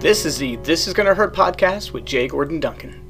This is the This Is Gonna Hurt podcast with J. Gordon Duncan.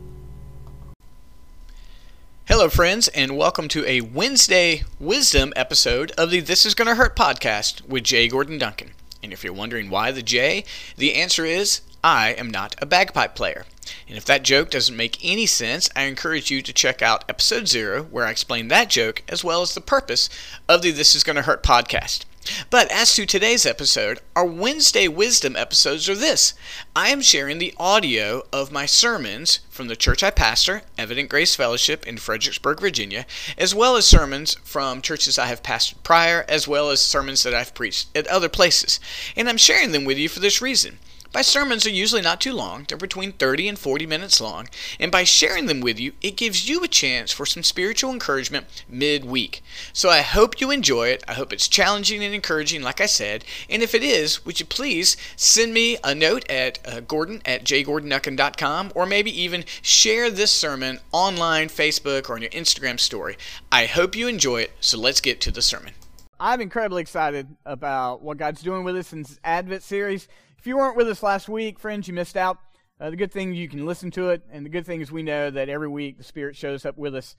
Hello, friends, and welcome to a Wednesday Wisdom episode of the This Is Gonna Hurt podcast with J. Gordon Duncan. And if you're wondering why the J, the answer is I am not a bagpipe player. And if that joke doesn't make any sense, I encourage you to check out episode zero, where I explain that joke as well as the purpose of the This Is Gonna Hurt podcast. But as to today's episode, our Wednesday Wisdom episodes are this I am sharing the audio of my sermons from the church I pastor, Evident Grace Fellowship in Fredericksburg, Virginia, as well as sermons from churches I have pastored prior, as well as sermons that I've preached at other places. And I'm sharing them with you for this reason. My sermons are usually not too long, they're between 30 and 40 minutes long, and by sharing them with you, it gives you a chance for some spiritual encouragement midweek. So I hope you enjoy it. I hope it's challenging and encouraging, like I said, and if it is, would you please send me a note at uh, gordon at jgordonduncan.com or maybe even share this sermon online, Facebook, or on your Instagram story. I hope you enjoy it, so let's get to the sermon. I'm incredibly excited about what God's doing with us in this Advent series. If you weren't with us last week, friends, you missed out. Uh, the good thing you can listen to it, and the good thing is we know that every week the Spirit shows up with us.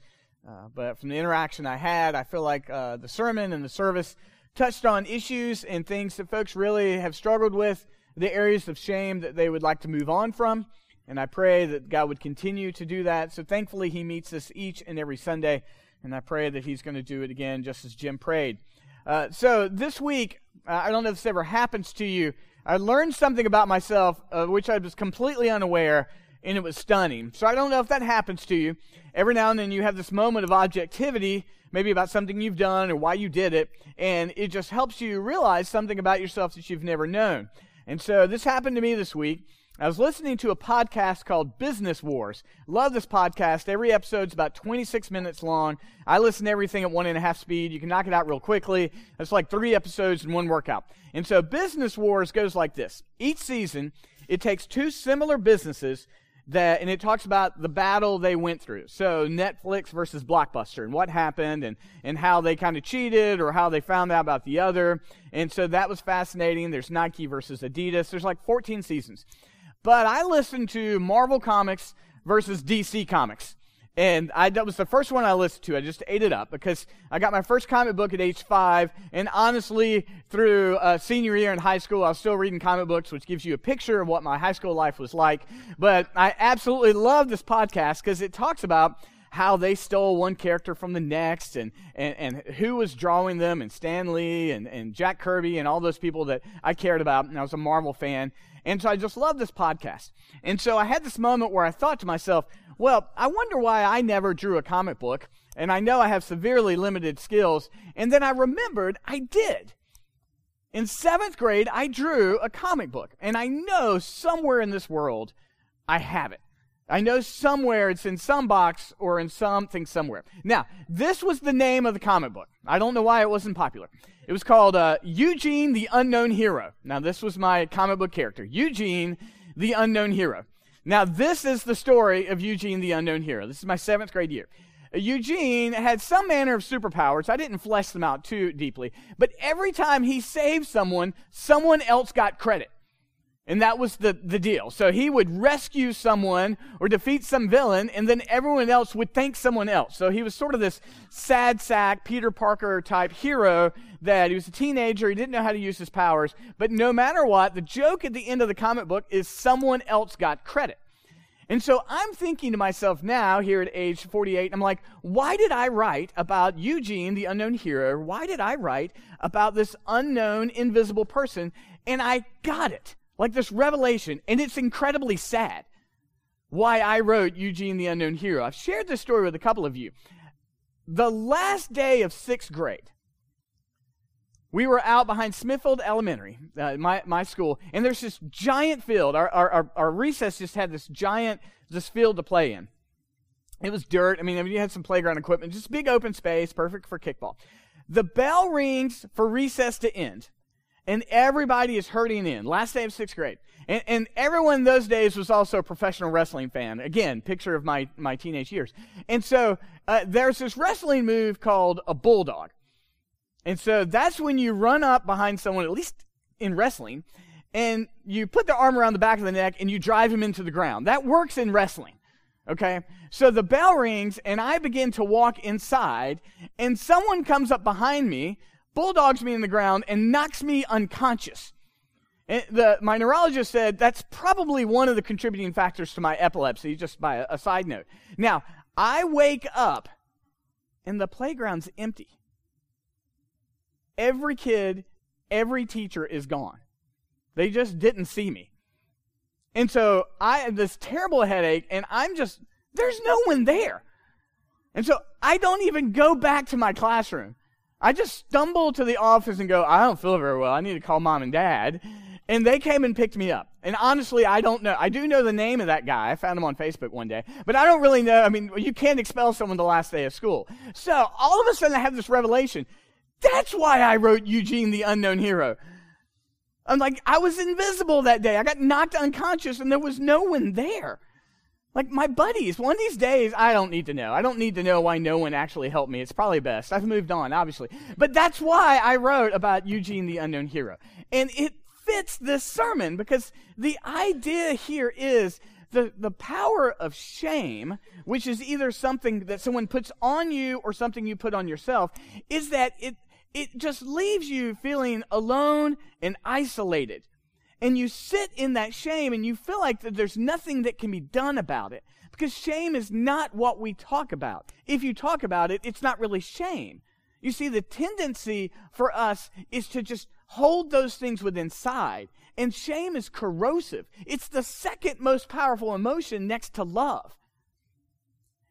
Uh, but from the interaction I had, I feel like uh, the sermon and the service touched on issues and things that folks really have struggled with, the areas of shame that they would like to move on from. And I pray that God would continue to do that. So thankfully, He meets us each and every Sunday. And I pray that He's going to do it again, just as Jim prayed. Uh, so this week, uh, I don't know if this ever happens to you, I learned something about myself of which I was completely unaware, and it was stunning. So I don't know if that happens to you. Every now and then you have this moment of objectivity, maybe about something you've done or why you did it, and it just helps you realize something about yourself that you've never known. And so this happened to me this week. I was listening to a podcast called Business Wars. Love this podcast. Every episode's about 26 minutes long. I listen to everything at one and a half speed. You can knock it out real quickly. It's like three episodes in one workout. And so Business Wars goes like this. Each season, it takes two similar businesses that, and it talks about the battle they went through. So Netflix versus Blockbuster and what happened and, and how they kind of cheated or how they found out about the other. And so that was fascinating. There's Nike versus Adidas. There's like 14 seasons. But I listened to Marvel Comics versus DC Comics. And I, that was the first one I listened to. I just ate it up because I got my first comic book at age five. And honestly, through uh, senior year in high school, I was still reading comic books, which gives you a picture of what my high school life was like. But I absolutely love this podcast because it talks about how they stole one character from the next and, and, and who was drawing them and Stan Lee and, and Jack Kirby and all those people that I cared about. And I was a Marvel fan. And so I just love this podcast. And so I had this moment where I thought to myself, well, I wonder why I never drew a comic book. And I know I have severely limited skills. And then I remembered I did. In seventh grade, I drew a comic book. And I know somewhere in this world I have it. I know somewhere it's in some box or in something somewhere. Now, this was the name of the comic book. I don't know why it wasn't popular. It was called uh, Eugene the Unknown Hero. Now, this was my comic book character, Eugene the Unknown Hero. Now, this is the story of Eugene the Unknown Hero. This is my seventh grade year. Eugene had some manner of superpowers. I didn't flesh them out too deeply, but every time he saved someone, someone else got credit. And that was the, the deal. So he would rescue someone or defeat some villain, and then everyone else would thank someone else. So he was sort of this sad sack, Peter Parker type hero that he was a teenager, he didn't know how to use his powers. But no matter what, the joke at the end of the comic book is someone else got credit. And so I'm thinking to myself now, here at age 48, I'm like, why did I write about Eugene, the unknown hero? Why did I write about this unknown, invisible person? And I got it like this revelation, and it's incredibly sad why I wrote Eugene the Unknown Hero. I've shared this story with a couple of you. The last day of sixth grade, we were out behind Smithfield Elementary, uh, my, my school, and there's this giant field. Our, our, our, recess just had this giant this field to play in. It was dirt. I mean, I mean, you had some playground equipment, just big open space, perfect for kickball. The bell rings for recess to end and everybody is hurting in. Last day of sixth grade. And, and everyone those days was also a professional wrestling fan. Again, picture of my, my teenage years. And so uh, there's this wrestling move called a bulldog. And so that's when you run up behind someone, at least in wrestling, and you put the arm around the back of the neck and you drive him into the ground. That works in wrestling. Okay? So the bell rings and I begin to walk inside and someone comes up behind me, bulldogs me in the ground and knocks me unconscious. The, my neurologist said that's probably one of the contributing factors to my epilepsy, just by a, a side note. Now, I wake up and the playground's empty. Every kid, every teacher is gone. They just didn't see me. And so I have this terrible headache, and I'm just, there's no one there. And so I don't even go back to my classroom. I just stumble to the office and go, I don't feel very well. I need to call mom and dad. And they came and picked me up. And honestly, I don't know. I do know the name of that guy. I found him on Facebook one day. But I don't really know. I mean, you can't expel someone the last day of school. So all of a sudden, I have this revelation. That's why I wrote Eugene the Unknown Hero. I'm like, I was invisible that day. I got knocked unconscious and there was no one there. Like my buddies, one of these days, I don't need to know. I don't need to know why no one actually helped me. It's probably best. I've moved on, obviously. But that's why I wrote about Eugene the Unknown Hero. And it fits this sermon because the idea here is the, the power of shame, which is either something that someone puts on you or something you put on yourself, is that it, it just leaves you feeling alone and isolated. And you sit in that shame and you feel like that there's nothing that can be done about it. Because shame is not what we talk about. If you talk about it, it's not really shame. You see, the tendency for us is to just hold those things within inside. And shame is corrosive. It's the second most powerful emotion next to love.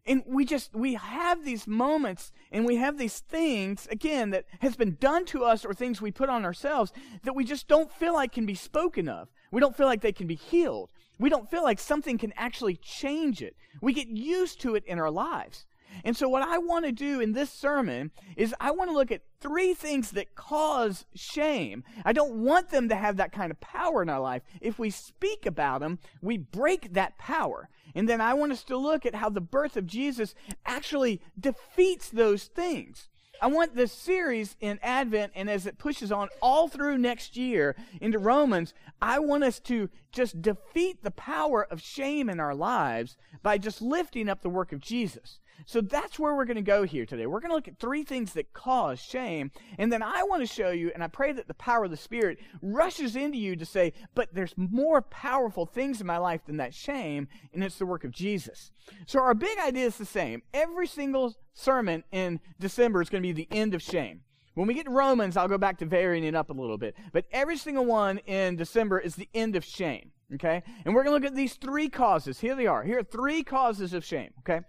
And we just, we have these moments and we have these things, again, that has been done to us or things we put on ourselves that we just don't feel like can be spoken of. We don't feel like they can be healed. We don't feel like something can actually change it. We get used to it in our lives. And so, what I want to do in this sermon is I want to look at three things that cause shame. I don't want them to have that kind of power in our life. If we speak about them, we break that power. And then I want us to look at how the birth of Jesus actually defeats those things. I want this series in Advent and as it pushes on all through next year into Romans, I want us to just defeat the power of shame in our lives by just lifting up the work of Jesus. So that's where we're going to go here today. We're going to look at three things that cause shame. And then I want to show you, and I pray that the power of the Spirit rushes into you to say, but there's more powerful things in my life than that shame, and it's the work of Jesus. So our big idea is the same. Every single sermon in December is going to be the end of shame. When we get to Romans, I'll go back to varying it up a little bit. But every single one in December is the end of shame. Okay? And we're going to look at these three causes. Here they are. Here are three causes of shame. Okay?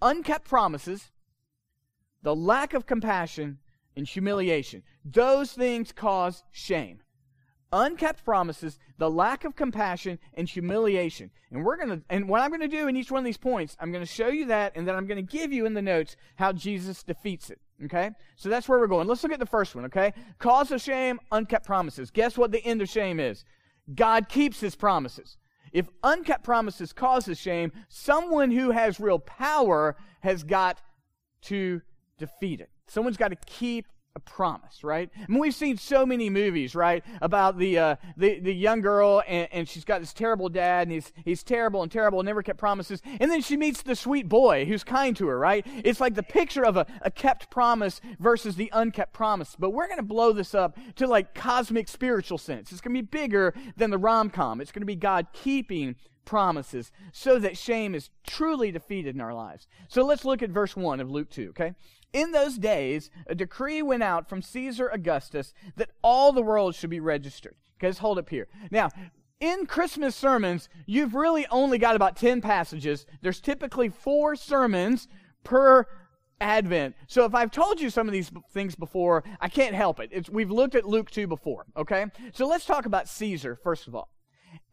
Unkept promises, the lack of compassion, and humiliation. Those things cause shame. Unkept promises, the lack of compassion, and humiliation. And we're going to, and what I'm going to do in each one of these points, I'm going to show you that, and then I'm going to give you in the notes how Jesus defeats it. Okay? So that's where we're going. Let's look at the first one, okay? Cause of shame, unkept promises. Guess what the end of shame is? God keeps his promises. If unkept promises causes shame, someone who has real power has got to defeat it. Someone's got to keep a promise, right? I mean, we've seen so many movies, right, about the uh, the, the young girl and, and she's got this terrible dad and he's he's terrible and terrible and never kept promises, and then she meets the sweet boy who's kind to her, right? It's like the picture of a, a kept promise versus the unkept promise. But we're to blow this up to like cosmic spiritual sense. It's to be bigger than the rom com. It's to be God keeping promises so that shame is truly defeated in our lives. So let's look at verse 1 of Luke 2, okay? In those days, a decree went out from Caesar Augustus that all the world should be registered. Okay, let's hold up here. Now, in Christmas sermons, you've really only got about 10 passages. There's typically four sermons per Advent. So if I've told you some of these things before, I can't help it. It's, we've looked at Luke 2 before, okay? So let's talk about Caesar, first of all.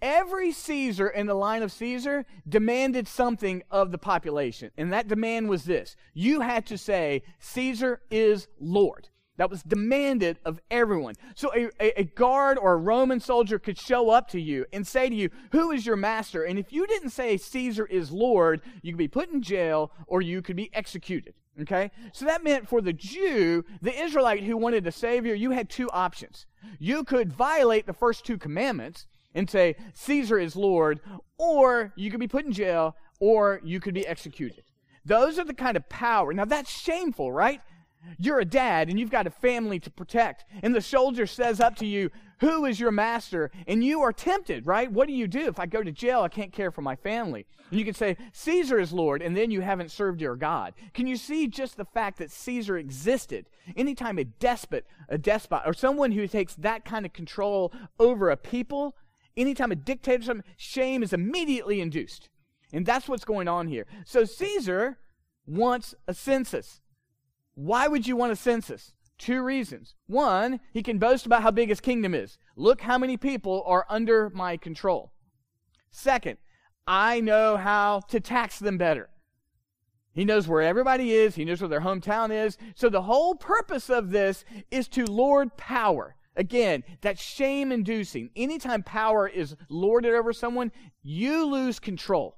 Every Caesar in the line of Caesar demanded something of the population. And that demand was this you had to say, Caesar is Lord. that was demanded of everyone. So a, a, a, guard or a Roman soldier could show up to you and say to you, Who is your master? And if you didn't say Caesar is Lord, you could be put in jail or you could be executed. Okay? So that meant for the Jew, the Israelite who wanted a Savior, you had two options. You could violate the first two commandments and say, Caesar is Lord, or you could be put in jail or you could be executed. Those are the kind of power. Now that's shameful, right? You're a dad and you've got a family to protect. And the soldier says up to you, Who is your master? And you are tempted, right? What do you do? If I go to jail, I can't care for my family. And you can say, Caesar is Lord, and then you haven't served your God. Can you see just the fact that Caesar existed? Anytime a despot, a despot, or someone who takes that kind of control over a people, anytime a dictator, shame is immediately induced. And that's what's going on here. So Caesar wants a census. Why would you want a census? Two reasons. One, he can boast about how big his kingdom is. Look how many people are under my control. Second, I know how to tax them better. He knows where everybody is. He knows where their hometown is. So the whole purpose of this is to lord power. Again, that's shame inducing. Anytime power is lorded over someone, you lose control.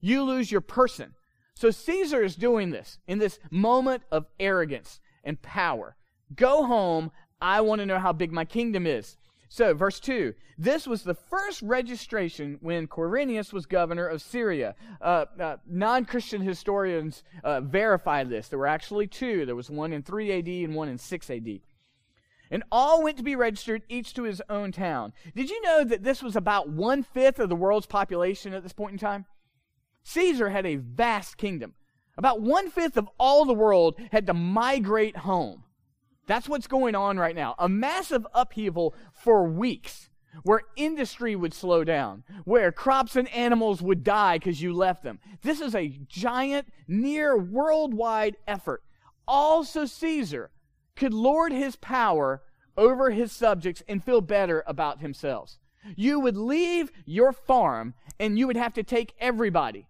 You lose your person. So Caesar is doing this in this moment of arrogance and power. Go home. I want to know how big my kingdom is. So, verse 2 this was the first registration when Quirinius was governor of Syria. Uh, uh, non Christian historians uh, verify this. There were actually two. There was one in 3 AD and one in 6 AD. And all went to be registered, each to his own town. Did you know that this was about one fifth of the world's population at this point in time? Caesar had a vast kingdom. About one fifth of all the world had to migrate home. That's what's going on right now. A massive upheaval for weeks where industry would slow down, where crops and animals would die because you left them. This is a giant, near worldwide effort. Also, Caesar could lord his power over his subjects and feel better about himself. You would leave your farm and you would have to take everybody.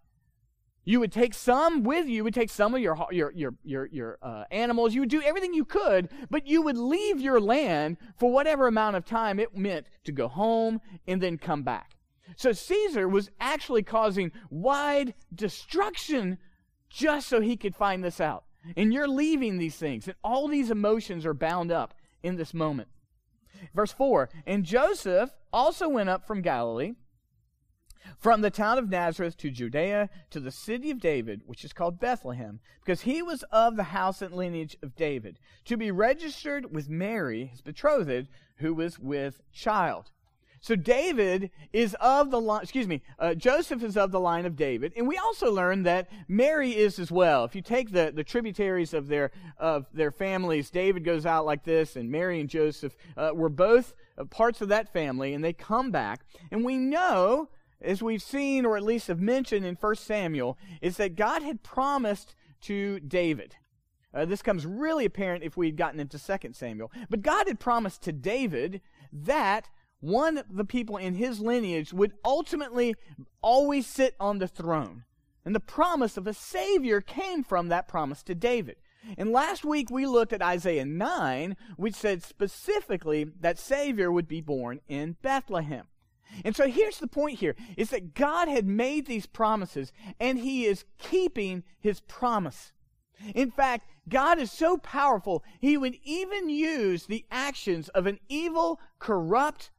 You would take some with you. You would take some of your your your your, your uh, animals. You would do everything you could, but you would leave your land for whatever amount of time it meant to go home and then come back. So Caesar was actually causing wide destruction just so he could find this out. And you're leaving these things, and all these emotions are bound up in this moment. Verse 4 And Joseph also went up from Galilee from the town of Nazareth to Judea to the city of David, which is called Bethlehem, because he was of the house and lineage of David, to be registered with Mary, his betrothed, who was with child. So David is of the line, excuse me, uh, Joseph is of the line of David. And we also learn that Mary is as well. If you take the, the tributaries of their, of their families, David goes out like this, and Mary and Joseph uh, were both uh, parts of that family, and they come back. And we know as we've seen, or at least have mentioned in 1 Samuel, is that God had promised to David. Uh, this comes really apparent if we had gotten into 2 Samuel. But God had promised to David that one of the people in his lineage would ultimately always sit on the throne. And the promise of a Savior came from that promise to David. And last week we looked at Isaiah 9, which said specifically that Savior would be born in Bethlehem. And so here's the point here is that God had made these promises and he is keeping his promise. In fact, God is so powerful, he would even use the actions of an evil, corrupt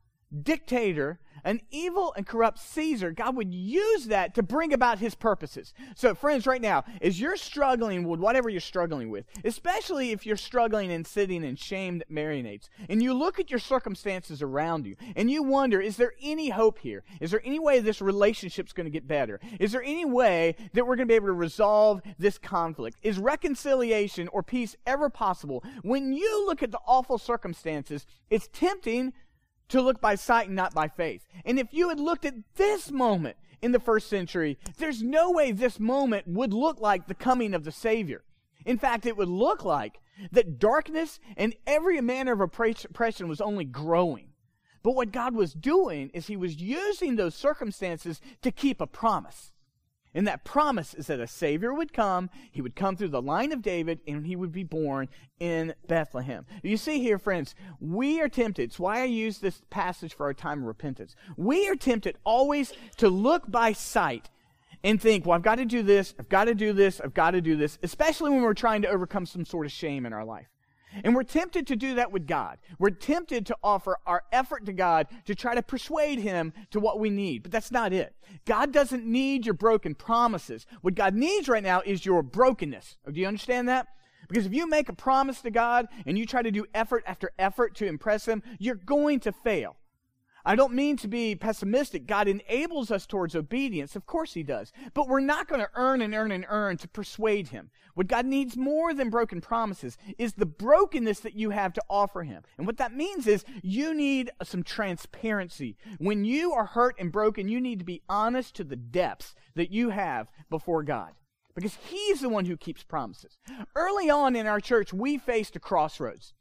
dictator an evil and corrupt Caesar, God would use that to bring about his purposes. So, friends, right now, as you're struggling with whatever you're struggling with, especially if you're struggling and sitting in shame that marinates, and you look at your circumstances around you, and you wonder, is there any hope here? Is there any way this relationship's going to get better? Is there any way that we're going to be able to resolve this conflict? Is reconciliation or peace ever possible? When you look at the awful circumstances, it's tempting to look by sight and not by faith. And if you had looked at this moment in the first century, there's no way this moment would look like the coming of the Savior. In fact, it would look like that darkness and every manner of oppression was only growing. But what God was doing is He was using those circumstances to keep a promise. And that promise is that a Savior would come, he would come through the line of David, and he would be born in Bethlehem. You see here, friends, we are tempted. It's why I use this passage for our time of repentance. We are tempted always to look by sight and think, well, I've got to do this, I've got to do this, I've got to do this, especially when we're trying to overcome some sort of shame in our life. And we're tempted to do that with God. We're tempted to offer our effort to God to try to persuade Him to what we need. But that's not it. God doesn't need your broken promises. What God needs right now is your brokenness. Oh, do you understand that? Because if you make a promise to God and you try to do effort after effort to impress Him, you're going to fail. I don't mean to be pessimistic. God enables us towards obedience. Of course He does. But we're not going to earn and earn and earn to persuade Him. What God needs more than broken promises is the brokenness that you have to offer Him. And what that means is you need some transparency. When you are hurt and broken, you need to be honest to the depths that you have before God. Because He's the one who keeps promises. Early on in our church, we faced a crossroads.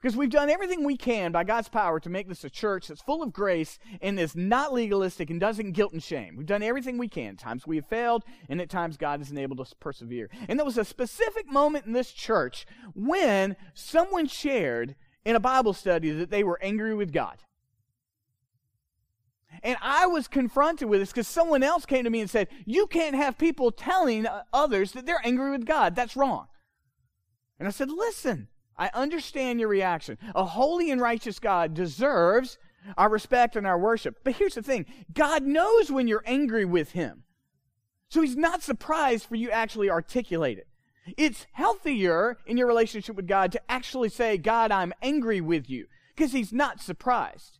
Because we've done everything we can by God's power to make this a church that's full of grace and is not legalistic and doesn't guilt and shame. We've done everything we can. At times we have failed, and at times God has enabled us to persevere. And there was a specific moment in this church when someone shared in a Bible study that they were angry with God. And I was confronted with this because someone else came to me and said, You can't have people telling others that they're angry with God. That's wrong. And I said, Listen. I understand your reaction. A holy and righteous God deserves our respect and our worship. But here's the thing God knows when you're angry with Him. So He's not surprised for you actually articulate it. It's healthier in your relationship with God to actually say, God, I'm angry with you, because He's not surprised.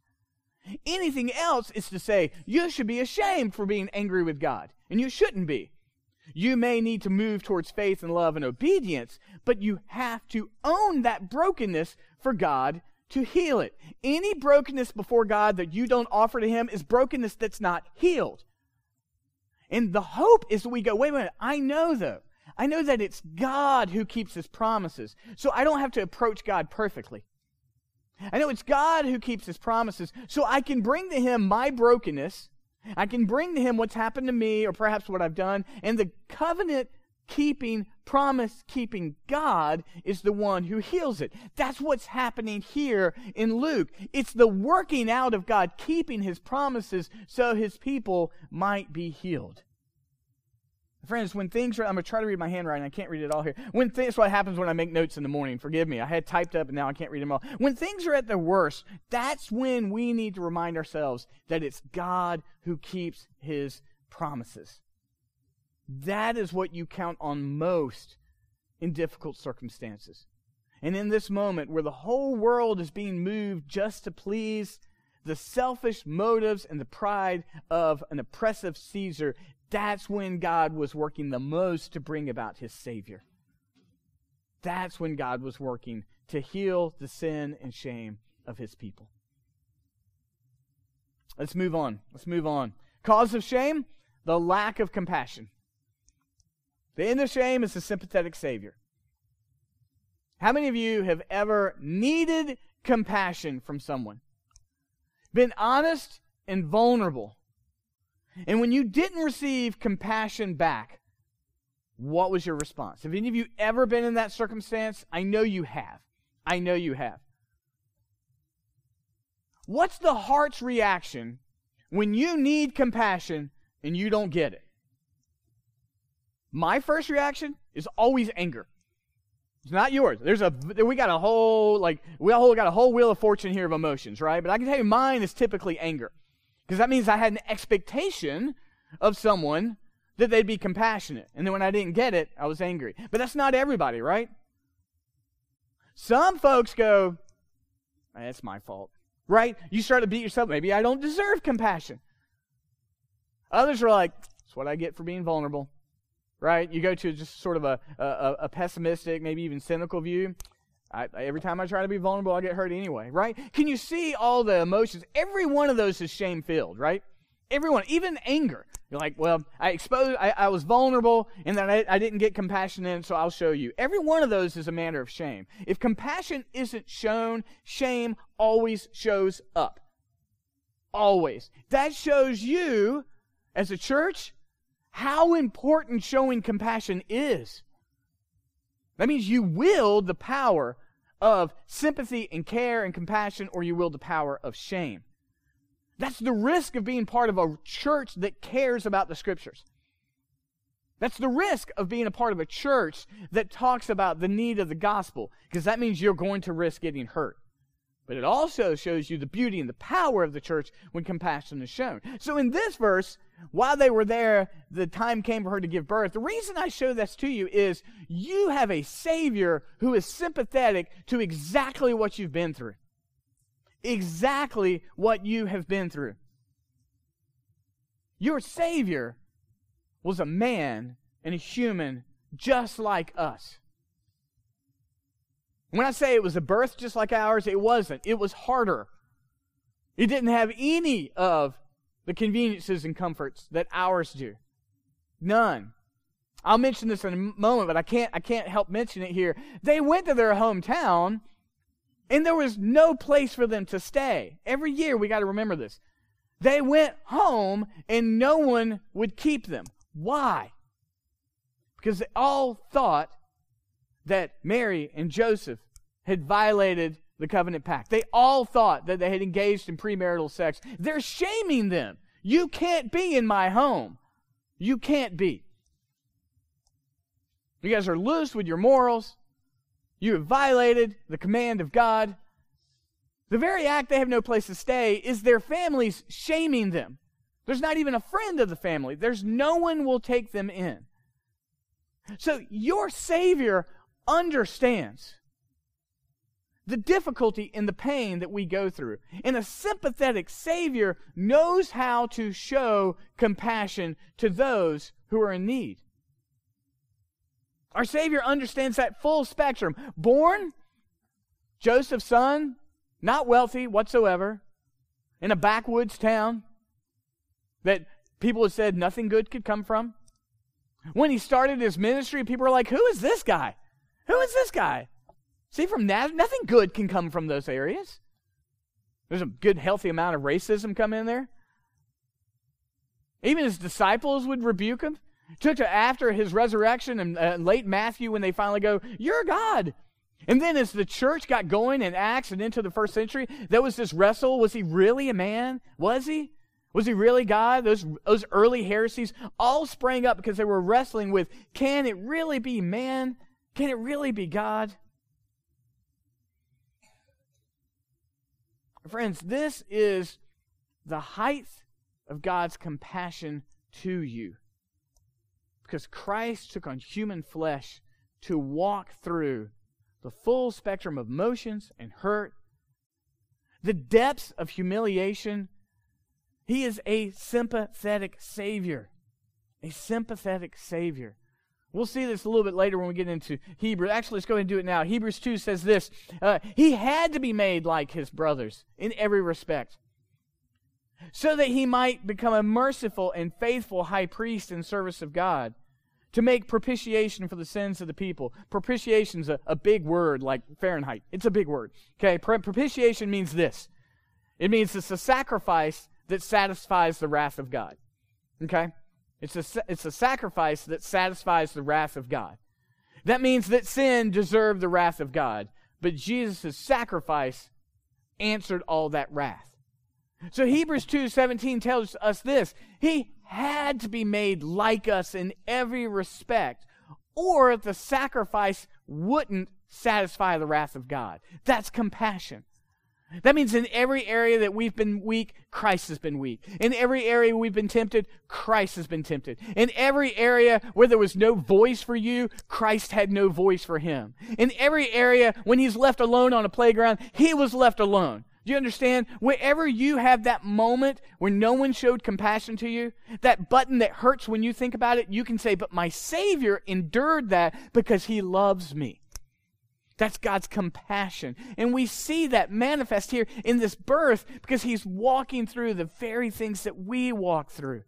Anything else is to say, you should be ashamed for being angry with God, and you shouldn't be. You may need to move towards faith and love and obedience, but you have to own that brokenness for God to heal it. Any brokenness before God that you don't offer to Him is brokenness that's not healed. And the hope is that we go, wait a minute, I know though. I know that it's God who keeps His promises. So I don't have to approach God perfectly. I know it's God who keeps His promises. So I can bring to Him my brokenness I can bring to him what's happened to me or perhaps what I've done, and the covenant keeping, promise keeping God is the one who heals it. That's what's happening here in Luke. It's the working out of God keeping his promises so his people might be healed. Friends, when things are, I'm going to try to read my handwriting. I can't read it all here. When things, what happens when I make notes in the morning. Forgive me. I had typed up and now I can't read them all. When things are at their worst, that's when we need to remind ourselves that it's God who keeps his promises. That is what you count on most in difficult circumstances. And in this moment where the whole world is being moved just to please the selfish motives and the pride of an oppressive Caesar, that's when God was working the most to bring about his Savior. That's when God was working to heal the sin and shame of his people. Let's move on. Let's move on. Cause of shame? The lack of compassion. The end of shame is the sympathetic Savior. How many of you have ever needed compassion from someone? Been honest and vulnerable and when you didn't receive compassion back, what was your response? Have any of you ever been in that circumstance? I know you have. I know you have. What's the heart's reaction when you need compassion and you don't get it? My first reaction is always anger. It's not yours. There's a we got a whole like we all got a whole wheel of fortune here of emotions, right? But I can tell you mine is typically anger. Because that means I had an expectation of someone that they'd be compassionate. And then when I didn't get it, I was angry. But that's not everybody, right? Some folks go, that's my fault. Right? You start to beat yourself. Maybe I don't deserve compassion. Others are like, that's what I get for being vulnerable. Right? You go to just sort of a, a, a pessimistic, maybe even cynical view. I, every time I try to be vulnerable, I get hurt anyway, right? Can you see all the emotions? Every one of those is shame filled, right? Everyone, even anger. You're like, well, I exposed, I, I was vulnerable, and then I, I didn't get compassion in, so I'll show you. Every one of those is a matter of shame. If compassion isn't shown, shame always shows up. Always. That shows you, as a church, how important showing compassion is. That means you wield the power of sympathy and care and compassion, or you wield the power of shame. That's the risk of being part of a church that cares about the scriptures. That's the risk of being a part of a church that talks about the need of the gospel, because that means you're going to risk getting hurt. But it also shows you the beauty and the power of the church when compassion is shown. So in this verse, while they were there, the time came for her to give birth. The reason I show this to you is you have a Savior who is sympathetic to exactly what you've been through. Exactly what you have been through. Your Savior was a man and a human just like us. When I say it was a birth just like ours, it wasn't. It was harder. It didn't have any of the conveniences and comforts that ours do. None. I'll mention this in a moment, but I can't I can't help mention it here. They went to their hometown and there was no place for them to stay. Every year we got to remember this. They went home and no one would keep them. Why? Because they all thought that Mary and Joseph had violated the covenant pact. They all thought that they had engaged in premarital sex. They're shaming them. You can't be in my home. You can't be. You guys are loose with your morals. You have violated the command of God. The very act they have no place to stay is their families shaming them. There's not even a friend of the family. There's no one will take them in. So your Savior understands the difficulty and the pain that we go through. And a sympathetic Savior knows how to show compassion to those who are in need. Our Savior understands that full spectrum. Born, Joseph's son, not wealthy whatsoever, in a backwoods town that people had said nothing good could come from. When he started his ministry, people were like, Who is this guy? Who is this guy? See, from Nazareth, nothing good can come from those areas. There's a good, healthy amount of racism come in there. Even his disciples would rebuke him. Took to after his resurrection and uh, late Matthew when they finally go, You're God. And then as the church got going in Acts and into the first century, there was this wrestle. Was he really a man? Was he? Was he really God? Those, those early heresies all sprang up because they were wrestling with can it really be man? Can it really be God? Friends, this is the height of God's compassion to you. Because Christ took on human flesh to walk through the full spectrum of emotions and hurt, the depths of humiliation. He is a sympathetic Savior. A sympathetic Savior. We'll see this a little bit later when we get into Hebrew. Actually, let's go ahead and do it now. Hebrews 2 says this uh, He had to be made like his brothers in every respect, so that he might become a merciful and faithful high priest in service of God, to make propitiation for the sins of the people. Propitiation's a, a big word like Fahrenheit. It's a big word. Okay, propitiation means this it means it's a sacrifice that satisfies the wrath of God. Okay? It's a, it's a sacrifice that satisfies the wrath of God. That means that sin deserved the wrath of God, but Jesus' sacrifice answered all that wrath. So Hebrews 2:17 tells us this, he had to be made like us in every respect or the sacrifice wouldn't satisfy the wrath of God. That's compassion. That means in every area that we've been weak, Christ has been weak. In every area we've been tempted, Christ has been tempted. In every area where there was no voice for you, Christ had no voice for him. In every area when he's left alone on a playground, he was left alone. Do you understand? Wherever you have that moment where no one showed compassion to you, that button that hurts when you think about it, you can say, But my Savior endured that because he loves me. That's God's compassion. And we see that manifest here in this birth because he's walking through the very things that we walk through.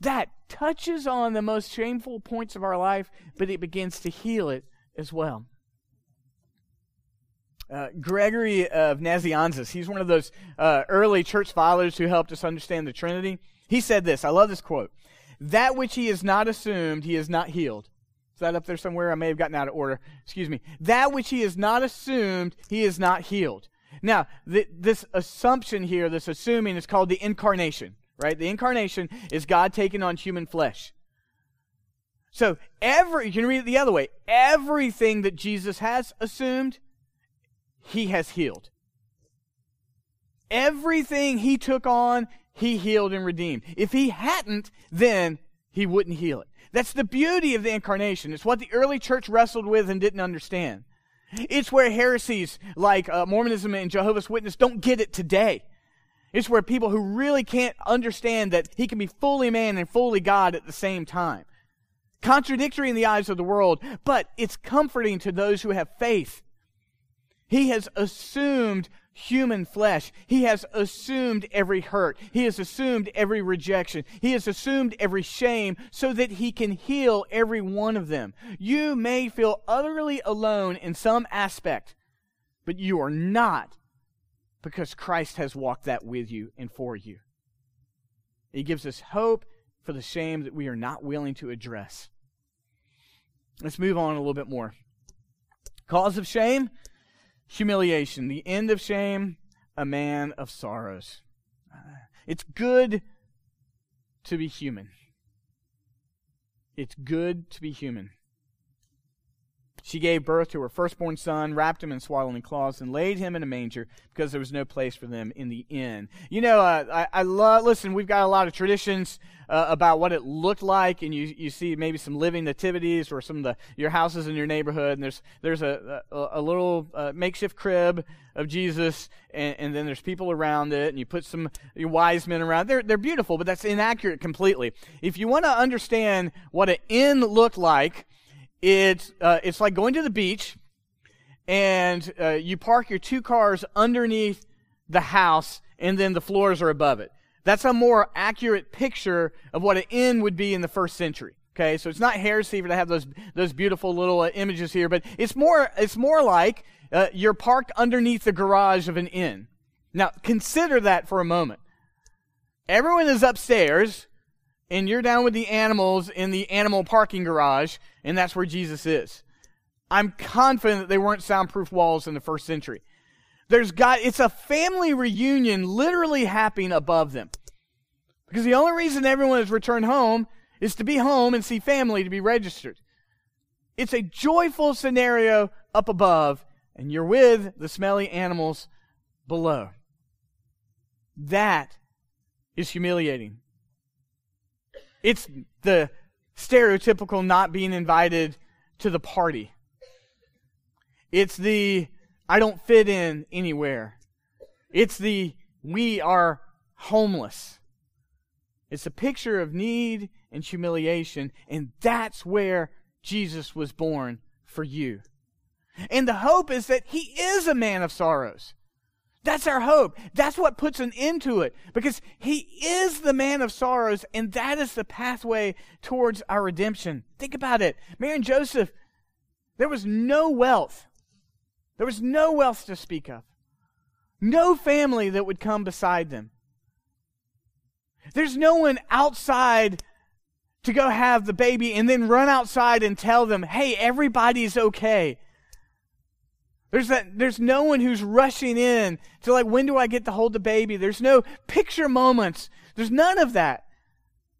That touches on the most shameful points of our life, but it begins to heal it as well. Uh, Gregory of Nazianzus, he's one of those uh, early church fathers who helped us understand the Trinity. He said this I love this quote. That which he has not assumed, he has not healed. Is that up there somewhere? I may have gotten out of order. Excuse me. That which he has not assumed, he has not healed. Now, th- this assumption here, this assuming, is called the incarnation, right? The incarnation is God taking on human flesh. So, every, you can read it the other way. Everything that Jesus has assumed, he has healed. Everything he took on, he healed and redeemed. If he hadn't, then he wouldn't heal it. That's the beauty of the incarnation. It's what the early church wrestled with and didn't understand. It's where heresies like uh, Mormonism and Jehovah's Witness don't get it today. It's where people who really can't understand that he can be fully man and fully God at the same time. Contradictory in the eyes of the world, but it's comforting to those who have faith. He has assumed human flesh. He has assumed every hurt. He has assumed every rejection. He has assumed every shame so that he can heal every one of them. You may feel utterly alone in some aspect, but you are not because Christ has walked that with you and for you. He gives us hope for the shame that we are not willing to address. Let's move on a little bit more. Cause of shame humiliation, the end of shame, a man of sorrows. It's good to be human. It's good to be human. She gave birth to her firstborn son, wrapped him in swaddling cloths, and laid him in a manger because there was no place for them in the inn. You know, uh, I, I love, listen, we've got a lot of traditions uh, about what it looked like, and you, you see maybe some living nativities or some of the, your houses in your neighborhood, and there's, there's a, a, a little uh, makeshift crib of Jesus, and, and, then there's people around it, and you put some wise men around. They're, they're beautiful, but that's inaccurate completely. If you want to understand what an inn looked like, it's, uh, it's like going to the beach and uh, you park your two cars underneath the house and then the floors are above it. That's a more accurate picture of what an inn would be in the first century. Okay, so it's not heresy to have those those beautiful little uh, images here, but it's more it's more like uh, you're parked underneath the garage of an inn. Now consider that for a moment. Everyone is upstairs, and you're down with the animals in the animal parking garage, and that's where Jesus is. I'm confident that they weren't soundproof walls in the first century. There's got, it's a family reunion literally happening above them. Because the only reason everyone has returned home is to be home and see family to be registered. It's a joyful scenario up above, and you're with the smelly animals below. That is humiliating. It's the stereotypical not being invited to the party. It's the I don't fit in anywhere. It's the we are homeless. It's a picture of need and humiliation, and that's where Jesus was born for you. And the hope is that he is a man of sorrows. That's our hope. That's what puts an end to it because he is the man of sorrows and that is the pathway towards our redemption. Think about it. Mary and Joseph, there was no wealth. There was no wealth to speak of. No family that would come beside them. There's no one outside to go have the baby and then run outside and tell them, hey, everybody's okay. There's that there's no one who's rushing in to like when do I get to hold the baby? There's no picture moments. There's none of that.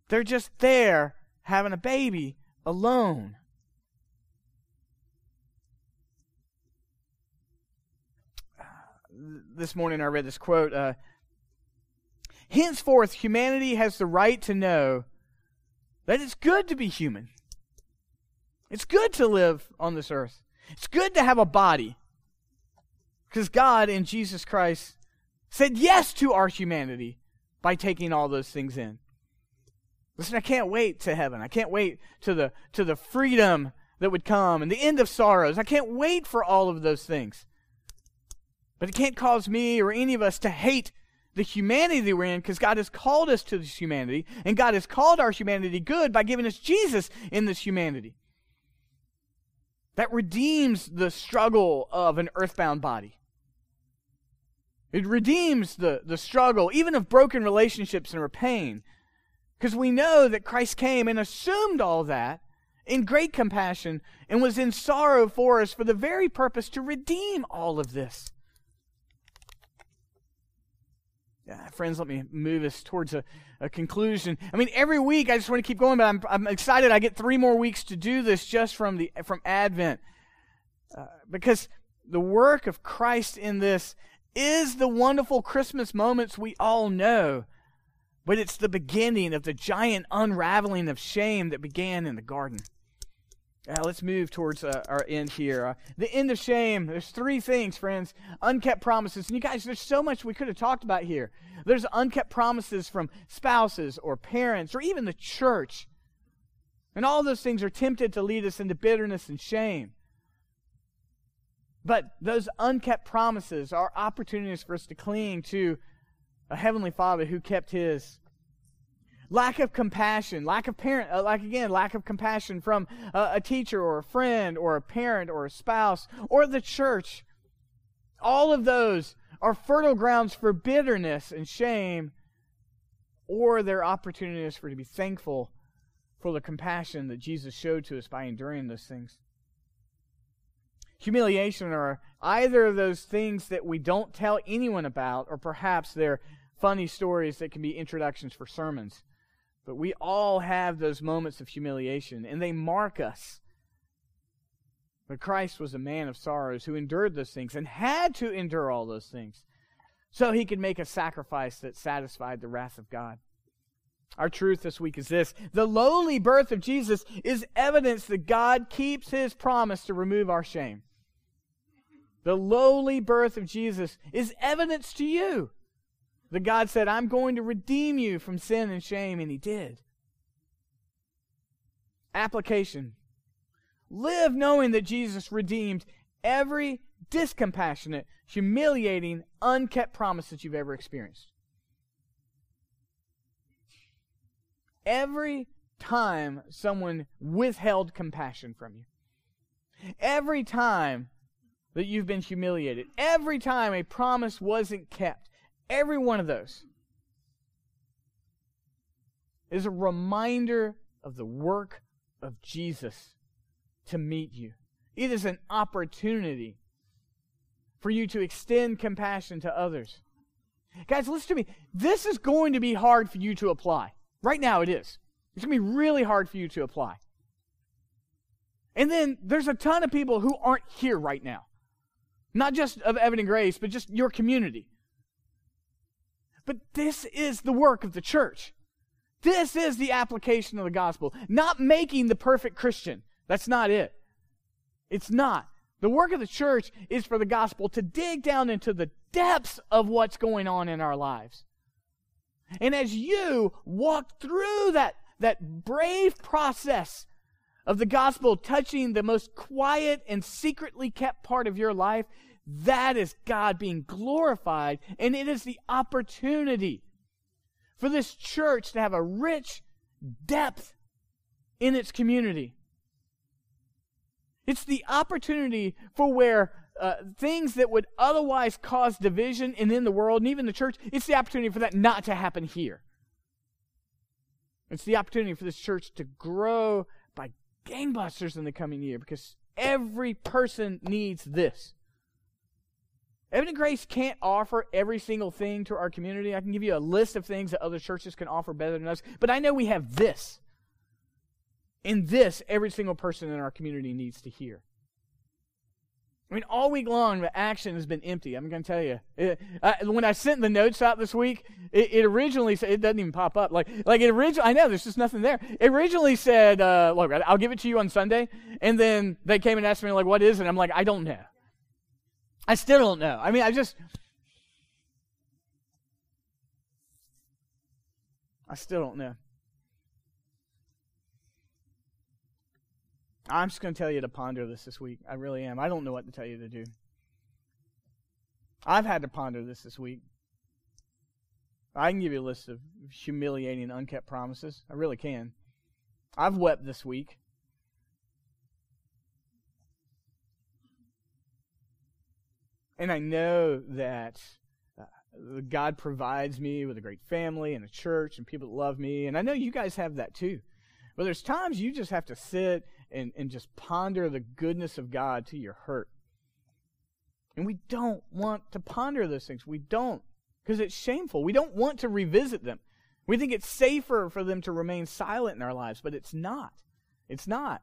They're just there having a baby alone. This morning I read this quote uh, Henceforth, humanity has the right to know that it's good to be human. It's good to live on this earth. It's good to have a body. Because God in Jesus Christ said yes to our humanity by taking all those things in. Listen, I can't wait to heaven. I can't wait to the to the freedom that would come and the end of sorrows. I can't wait for all of those things. But it can't cause me or any of us to hate the humanity we're in because God has called us to this humanity and God has called our humanity good by giving us Jesus in this humanity. That redeems the struggle of an earthbound body. It redeems the, the struggle, even of broken relationships and our pain. Because we know that Christ came and assumed all that in great compassion and was in sorrow for us for the very purpose to redeem all of this. Friends, let me move us towards a, a conclusion. I mean, every week I just want to keep going, but I'm, I'm excited. I get three more weeks to do this just from the from Advent, uh, because the work of Christ in this is the wonderful Christmas moments we all know, but it's the beginning of the giant unraveling of shame that began in the garden. Now, let's move towards uh, our end here. Uh, the end of shame. There's three things, friends. Unkept promises. And you guys, there's so much we could have talked about here. There's unkept promises from spouses or parents or even the church. And all those things are tempted to lead us into bitterness and shame. But those unkept promises are opportunities for us to cling to a Heavenly Father who kept His. Lack of compassion, lack of parent, uh, like again, lack of compassion from a teacher or a friend or a parent or a spouse or the church. All of those are fertile grounds for bitterness and shame, or they're opportunities for to be thankful for the compassion that Jesus showed to us by enduring those things. Humiliation are either of those things that we don't tell anyone about, or perhaps they're funny stories that can be introductions for sermons. But we all have those moments of humiliation, and they mark us. But Christ was a man of sorrows who endured those things and had to endure all those things so he could make a sacrifice that satisfied the wrath of God. Our truth this week is this the lowly birth of Jesus is evidence that God keeps his promise to remove our shame. The lowly birth of Jesus is evidence to you that God said, I'm going to redeem you from sin and shame, and He did. Application Live knowing that Jesus redeemed every discompassionate, humiliating, unkept promise that you've ever experienced. Every time someone withheld compassion from you, every time that you've been humiliated, every time a promise wasn't kept, Every one of those is a reminder of the work of Jesus to meet you. It is an opportunity for you to extend compassion to others. Guys, listen to me. This is going to be hard for you to apply. Right now, it is. It's going to be really hard for you to apply. And then there's a ton of people who aren't here right now. Not just of Evident Grace, but just your community. But this is the work of the church. This is the application of the gospel. Not making the perfect Christian. That's not it. It's not. The work of the church is for the gospel to dig down into the depths of what's going on in our lives. And as you walk through that, that brave process of the gospel touching the most quiet and secretly kept part of your life, that is God being glorified, and it is the opportunity for this church to have a rich depth in its community. It's the opportunity for where uh, things that would otherwise cause division and in the world and even the church, it's the opportunity for that not to happen here. It's the opportunity for this church to grow gangbusters in the coming year because every person needs this. Evident Grace can't offer every single thing to our community. I can give you a list of things that other churches can offer better than us, but I know we have this. And this, every single person in our community needs to hear. I mean, all week long, the action has been empty. I'm going to tell you. It, I, when I sent the notes out this week, it, it, originally said, it doesn't even pop up. Like, like it originally, I know, there's just nothing there. It originally said, uh, look, I'll give it to you on Sunday. And then they came and asked me, like, what is it? I'm like, I don't know. I still don't know. I mean, I just. I still don't know. I'm just going to tell you to ponder this this week. I really am. I don't know what to tell you to do. I've had to ponder this this week. I can give you a list of humiliating, unkept promises. I really can. I've wept this week. And I know that uh, God provides me with a great family and a church and people that love me. And I know you guys have that too. But there's times you just have to sit and, and just ponder the goodness of God to your hurt. And we don't want to ponder those things. We don't. Because it's shameful. We don't want to revisit them. We think it's safer for them to remain silent in our lives, but it's not. It's not.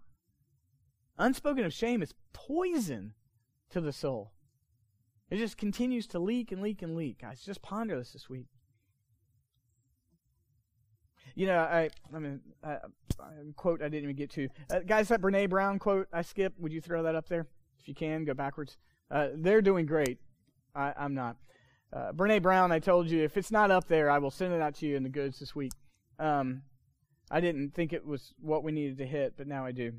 Unspoken of shame is poison to the soul. It just continues to leak and leak and leak. Guys, just ponder this this week. You know, I, I mean, uh, quote I didn't even get to. Uh, guys, that Brene Brown quote I skipped, would you throw that up there? If you can, go backwards. Uh, they're doing great. I, am not. Uh, Brene Brown, I told you, if it's not up there, I will send it out to you in the goods this week. Um, I didn't think it was what we needed to hit, but now I do.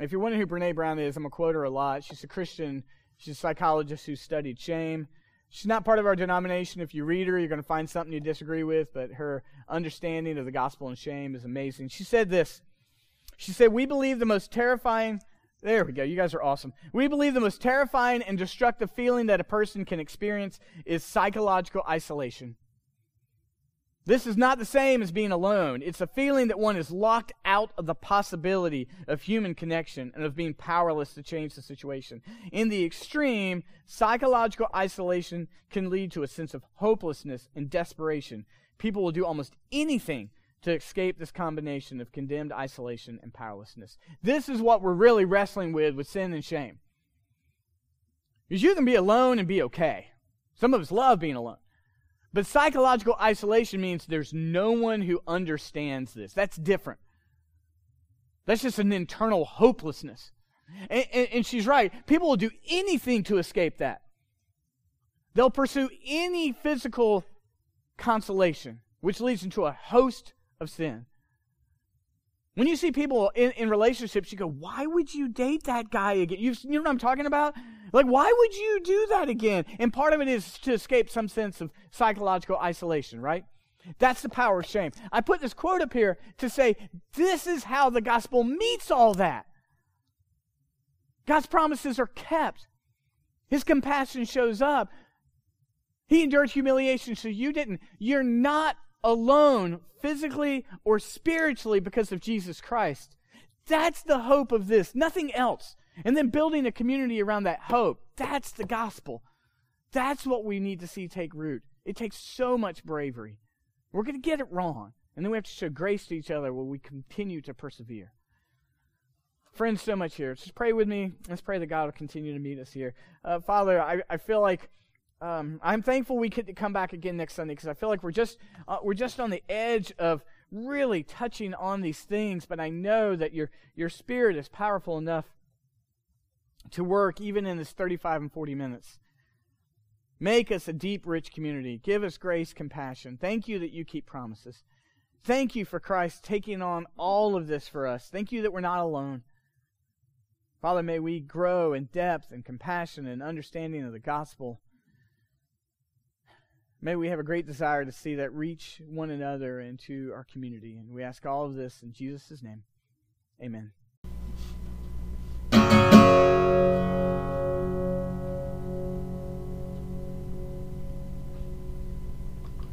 If you're wondering who Brene Brown is, I'm going to quote her a lot. She's a Christian She's a psychologist who studied shame. She's not part of our denomination. If you read her, you're going to find something you disagree with, but her understanding of the gospel and shame is amazing. She said this. She said, We believe the most terrifying. There we go. You guys are awesome. We believe the most terrifying and destructive feeling that a person can experience is psychological isolation. This is not the same as being alone. It's a feeling that one is locked out of the possibility of human connection and of being powerless to change the situation. In the extreme, psychological isolation can lead to a sense of hopelessness and desperation. People will do almost anything to escape this combination of condemned isolation and powerlessness. This is what we're really wrestling with with sin and shame. Because you can be alone and be okay. Some of us love being alone. But psychological isolation means there's no one who understands this. That's different. That's just an internal hopelessness. And, and, and, she's right. People will do anything to escape that. They'll pursue any physical consolation, which leads into a host of sin. When you see people in, in relationships, you go, why would you date that guy again? You've, you know what I'm talking about? Like, why would you do that again? And part of it is to escape some sense of psychological isolation, right? That's the power of shame. I put this quote up here to say this is how the gospel meets all that. God's promises are kept. His compassion shows up. He endured humiliation so you didn't. You're not alone physically or spiritually because of Jesus Christ. That's the hope of this, nothing else. And then building a community around that hope. That's the gospel. That's what we need to see take root. It takes so much bravery. We're going to get it wrong. And then we have to show grace to each other while we continue to persevere. Friends, so much here. Just pray with me. Let's pray that God will continue to meet us here. Uh, Father, I, I feel like um, I'm thankful we could come back again next Sunday because I feel like we're just uh, we're just on the edge of really touching on these things. But I know that your your spirit is powerful enough to work even in this 35 and 40 minutes. Make us a deep, rich community. Give us grace, compassion. Thank you that you keep promises. Thank you for Christ taking on all of this for us. Thank you that we're not alone. Father, may we grow in depth and compassion and understanding of the gospel. May we have a great desire to see that reach one another into our community. And we ask all of this in Jesus' name. Amen.